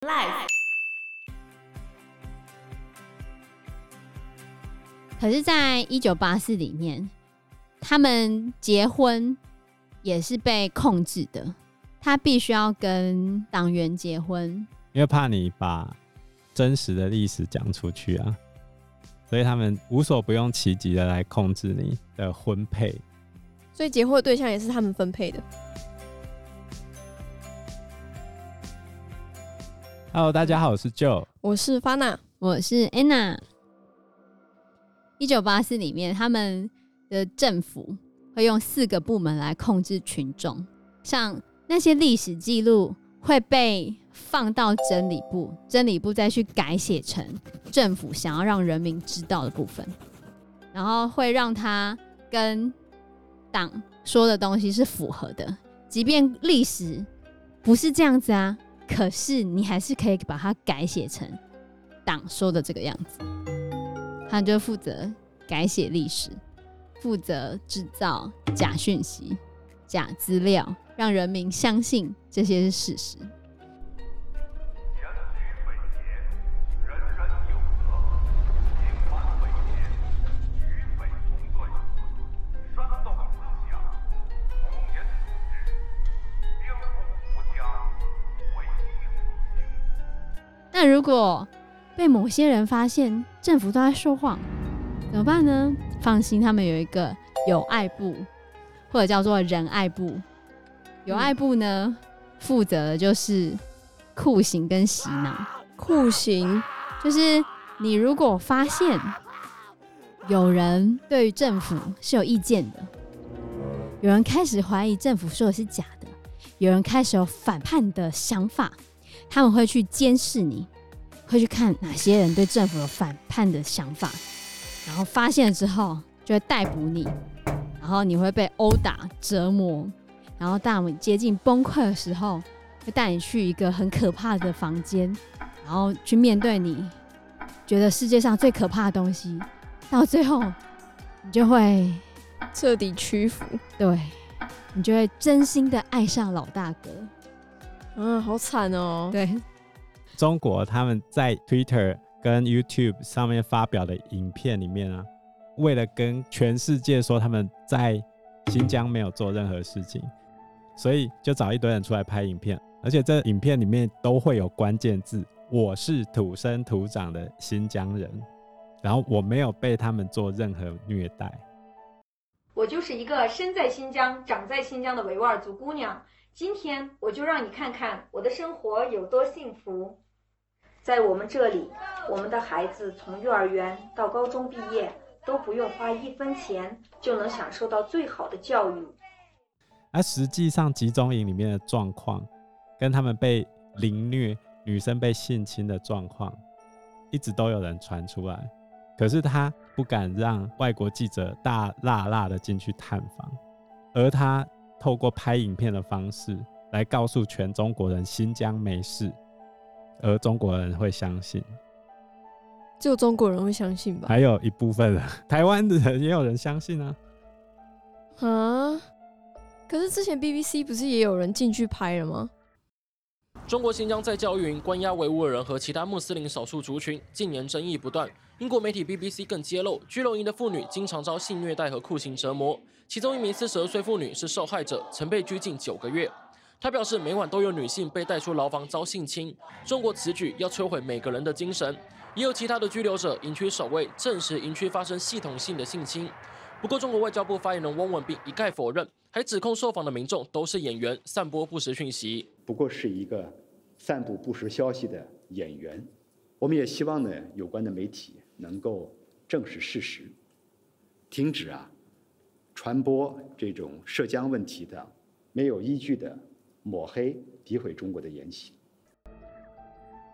Life。可是，在一九八四里面，他们结婚也是被控制的，他必须要跟党员结婚，因为怕你把真实的历史讲出去啊，所以他们无所不用其极的来控制你的婚配。所以结婚的对象也是他们分配的。Hello，大家好，我是 Joe，我是 Fana，我是 Anna。一九八四里面，他们的政府会用四个部门来控制群众，像那些历史记录会被放到真理部，真理部再去改写成政府想要让人民知道的部分，然后会让他跟党说的东西是符合的，即便历史不是这样子啊，可是你还是可以把它改写成党说的这个样子。他就负责改写历史，负责制造假讯息、假资料，让人民相信这些是事实。果被某些人发现政府都在说谎，怎么办呢？放心，他们有一个友爱部，或者叫做仁爱部。友爱部呢，负责的就是酷刑跟洗脑。酷刑就是你如果发现有人对于政府是有意见的，有人开始怀疑政府说的是假的，有人开始有反叛的想法。他们会去监视你，会去看哪些人对政府有反叛的想法，然后发现了之后就会逮捕你，然后你会被殴打折磨，然后当我们接近崩溃的时候，会带你去一个很可怕的房间，然后去面对你觉得世界上最可怕的东西，到最后你就会彻底屈服，对，你就会真心的爱上老大哥。嗯，好惨哦。对，中国他们在 Twitter 跟 YouTube 上面发表的影片里面啊，为了跟全世界说他们在新疆没有做任何事情，所以就找一堆人出来拍影片，而且这影片里面都会有关键字：“我是土生土长的新疆人，然后我没有被他们做任何虐待，我就是一个生在新疆、长在新疆的维吾尔族姑娘。”今天我就让你看看我的生活有多幸福。在我们这里，我们的孩子从幼儿园到高中毕业都不用花一分钱，就能享受到最好的教育。而实际上，集中营里面的状况，跟他们被凌虐、女生被性侵的状况，一直都有人传出来。可是他不敢让外国记者大辣辣的进去探访，而他。透过拍影片的方式来告诉全中国人新疆没事，而中国人会相信，只有中国人会相信吧？还有一部分人，台湾的人也有人相信啊。啊？可是之前 BBC 不是也有人进去拍了吗？中国新疆在教育营关押维吾尔人和其他穆斯林少数族群，近年争议不断。英国媒体 BBC 更揭露，拘留营的妇女经常遭性虐待和酷刑折磨，其中一名四十二岁妇女是受害者，曾被拘禁九个月。他表示，每晚都有女性被带出牢房遭性侵。中国此举要摧毁每个人的精神。也有其他的拘留者，营区守卫证实营区发生系统性的性侵。不过，中国外交部发言人汪文斌一概否认，还指控受访的民众都是演员，散播不实讯息。不过是一个散布不实消息的演员。我们也希望呢，有关的媒体。能够证实事实，停止啊传播这种涉疆问题的没有依据的抹黑、诋毁中国的言行。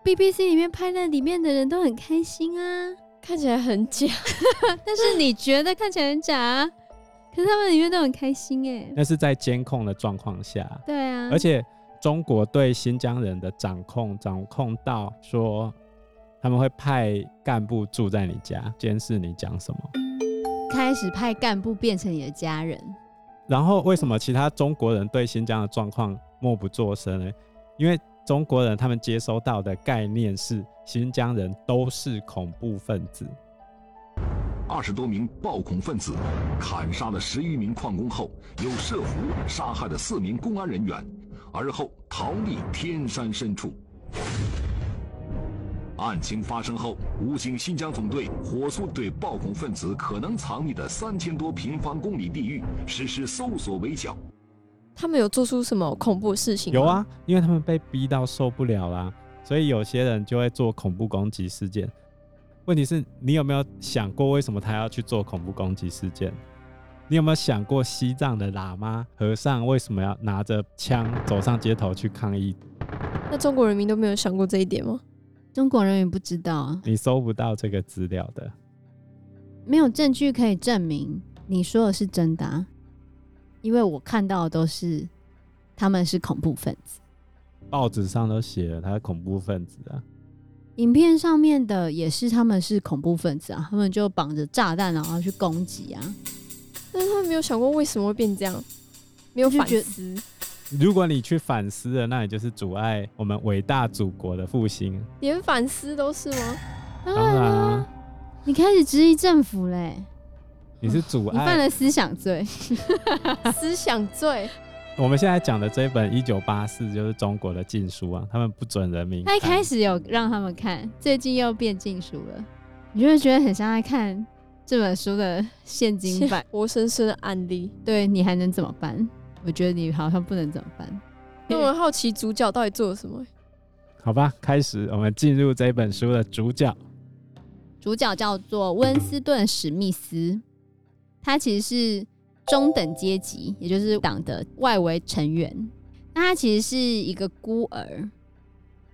BBC 里面拍的里面的人都很开心啊，看起来很假，但是你觉得看起来很假啊？可是他们里面都很开心哎。那是在监控的状况下。对啊。而且中国对新疆人的掌控，掌控到说。他们会派干部住在你家，监视你讲什么。开始派干部变成你的家人。然后为什么其他中国人对新疆的状况默不作声呢？因为中国人他们接收到的概念是新疆人都是恐怖分子。二十多名暴恐分子砍杀了十余名矿工后，又设伏杀害了四名公安人员，而后逃匿天山深处。案情发生后，武警新疆总队火速对暴恐分子可能藏匿的三千多平方公里地域实施搜索围剿。他们有做出什么恐怖的事情？有啊，因为他们被逼到受不了啦，所以有些人就会做恐怖攻击事件。问题是，你有没有想过为什么他要去做恐怖攻击事件？你有没有想过西藏的喇嘛、和尚为什么要拿着枪走上街头去抗议？那中国人民都没有想过这一点吗？中国人也不知道啊，你搜不到这个资料的，没有证据可以证明你说的是真的啊，因为我看到的都是他们是恐怖分子，报纸上都写了他是恐怖分子啊，影片上面的也是他们是恐怖分子啊，他们就绑着炸弹然后去攻击啊，但是他们没有想过为什么会变这样，没有反思。如果你去反思了，那你就是阻碍我们伟大祖国的复兴。连反思都是吗？当然啊，你开始质疑政府嘞，你是阻碍，你犯了思想罪，思想罪。我们现在讲的这一本《一九八四》就是中国的禁书啊，他们不准人民。他一开始有让他们看，最近又变禁书了，你就会觉得很像在看这本书的现金版，活生生的案例。对，你还能怎么办？我觉得你好像不能怎么办？那我好奇主角到底做了什么？好吧，开始，我们进入这本书的主角。主角叫做温斯顿·史密斯，他其实是中等阶级，也就是党的外围成员。那他其实是一个孤儿，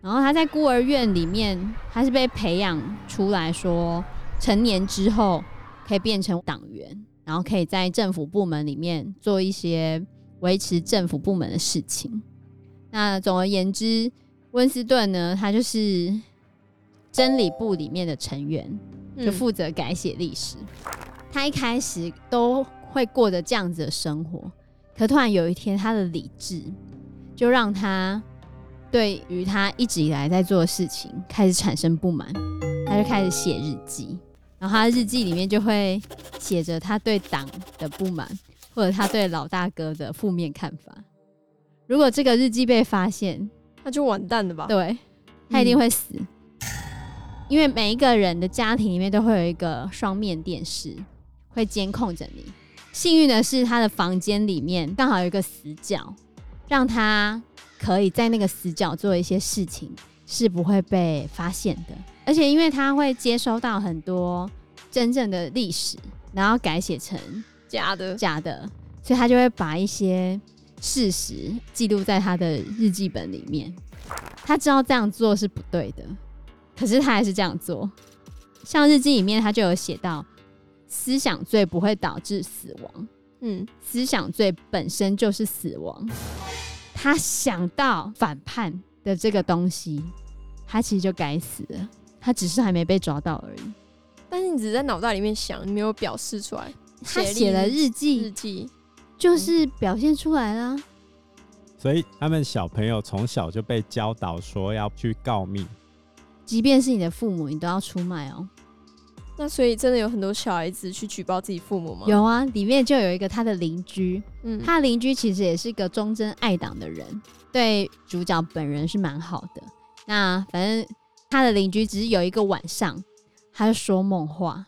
然后他在孤儿院里面，他是被培养出来说，成年之后可以变成党员，然后可以在政府部门里面做一些。维持政府部门的事情。那总而言之，温斯顿呢，他就是真理部里面的成员，就负责改写历史。嗯。他一开始都会过着这样子的生活，可突然有一天，他的理智就让他对于他一直以来在做的事情开始产生不满，他就开始写日记，然后他日记里面就会写着他对党的不满。或者他对老大哥的负面看法，如果这个日记被发现，那就完蛋了吧？对，他一定会死，嗯，因为每一个人的家庭里面都会有一个双面电视，会监控着你。幸运的是，他的房间里面刚好有一个死角，让他可以在那个死角做一些事情，是不会被发现的。而且，因为他会接收到很多真正的历史，然后改写成。假的，假的，所以他就会把一些事实记录在他的日记本里面。他知道这样做是不对的，可是他还是这样做。像日记里面，他就有写到，思想罪不会导致死亡，嗯，思想罪本身就是死亡。他想到反叛的这个东西，他其实就该死了，他只是还没被抓到而已。但是你只是在脑袋里面想，你没有表示出来。他写了日记，日记就是表现出来了。所以他们小朋友从小就被教导说要去告密，即便是你的父母，你都要出卖哦。那所以真的有很多小孩子去举报自己父母吗？有啊，里面就有一个他的邻居，嗯，他的邻居其实也是一个忠贞爱党的人，对主角本人是蛮好的。那反正他的邻居只是有一个晚上，他就说梦话。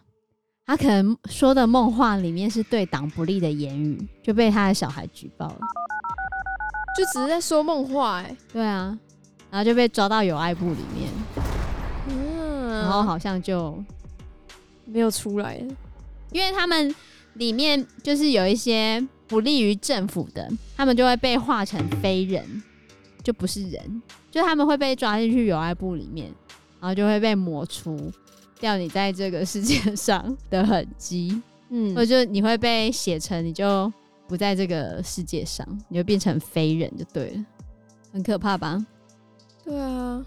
他可能说的梦话里面是对党不利的言语，就被他的小孩举报了。就只是在说梦话，哎，对啊，然后就被抓到友爱部里面，嗯，然后好像就没有出来了，因为他们里面就是有一些不利于政府的，他们就会被化成非人，就不是人，就他们会被抓进去友爱部里面，然后就会被抹除。掉你在这个世界上的痕迹，嗯，或者就你会被写成你就不在这个世界上，你就变成非人就对了，很可怕吧？对啊。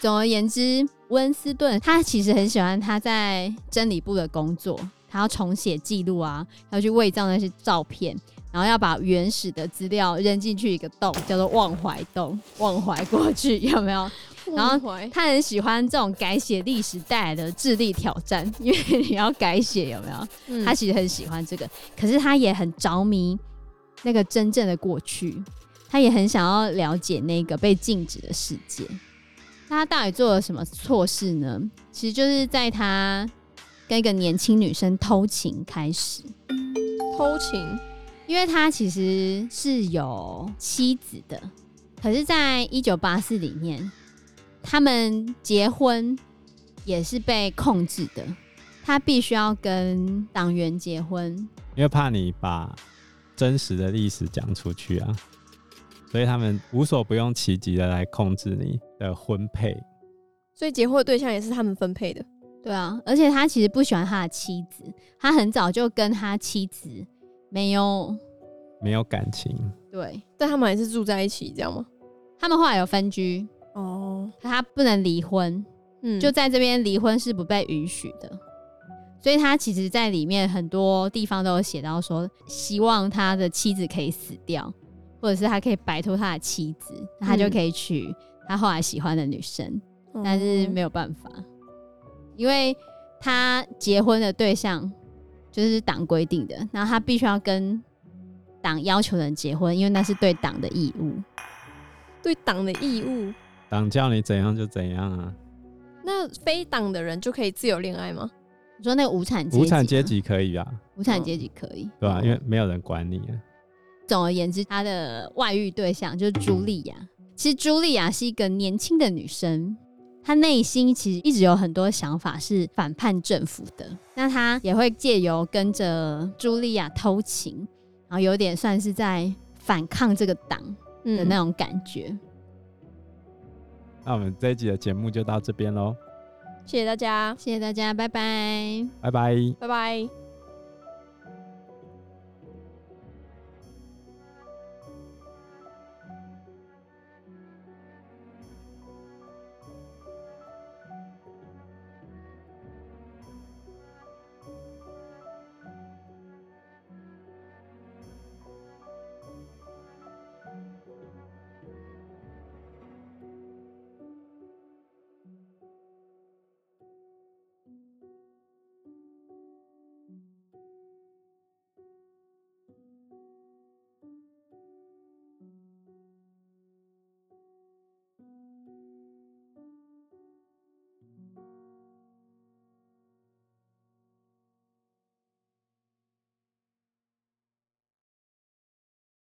总而言之，温斯顿他其实很喜欢他在真理部的工作，他要重写记录啊，要去伪造那些照片，然后要把原始的资料扔进去一个洞，叫做忘怀洞，忘怀过去有没有？然后他很喜欢这种改写历史带来的智力挑战，因为你要改写有没有？嗯、他其实很喜欢这个，可是他也很着迷那个真正的过去，他也很想要了解那个被禁止的世界。那他到底做了什么错事呢？其实就是在他跟一个年轻女生偷情开始，偷情。因为他其实是有妻子的，可是，在一九八四里面，他们结婚也是被控制的。他必须要跟党员结婚，因为怕你把真实的历史讲出去啊，所以他们无所不用其极的来控制你的婚配。所以结婚的对象也是他们分配的。对啊，而且他其实不喜欢他的妻子，他很早就跟他妻子。没有，没有感情。对，但他们还是住在一起，这样吗？他们后来有分居哦，他不能离婚，嗯，就在这边离婚是不被允许的。所以他其实，在里面很多地方都有写到说，希望他的妻子可以死掉，或者是他可以摆脱他的妻子，他就可以娶他后来喜欢的女生。嗯，但是没有办法，因为他结婚的对象。就是党规定的，然后他必须要跟党要求的人结婚，因为那是对党的义务，对党的义务。党叫你怎样就怎样啊？那非党的人就可以自由恋爱吗？你说那个无产阶级？无产阶级可以啊，无产阶级可以，对吧？因为没有人管你啊。总而言之，他的外遇对象就是茱莉亚。其实茱莉亚是一个年轻的女生。她内心其实一直有很多想法是反叛政府的，那她也会借由跟着茱莉亚偷情，然后有点算是在反抗这个党的那种感觉。嗯。那我们这一集的节目就到这边喽，谢谢大家，谢谢大家，拜拜，拜拜，拜拜。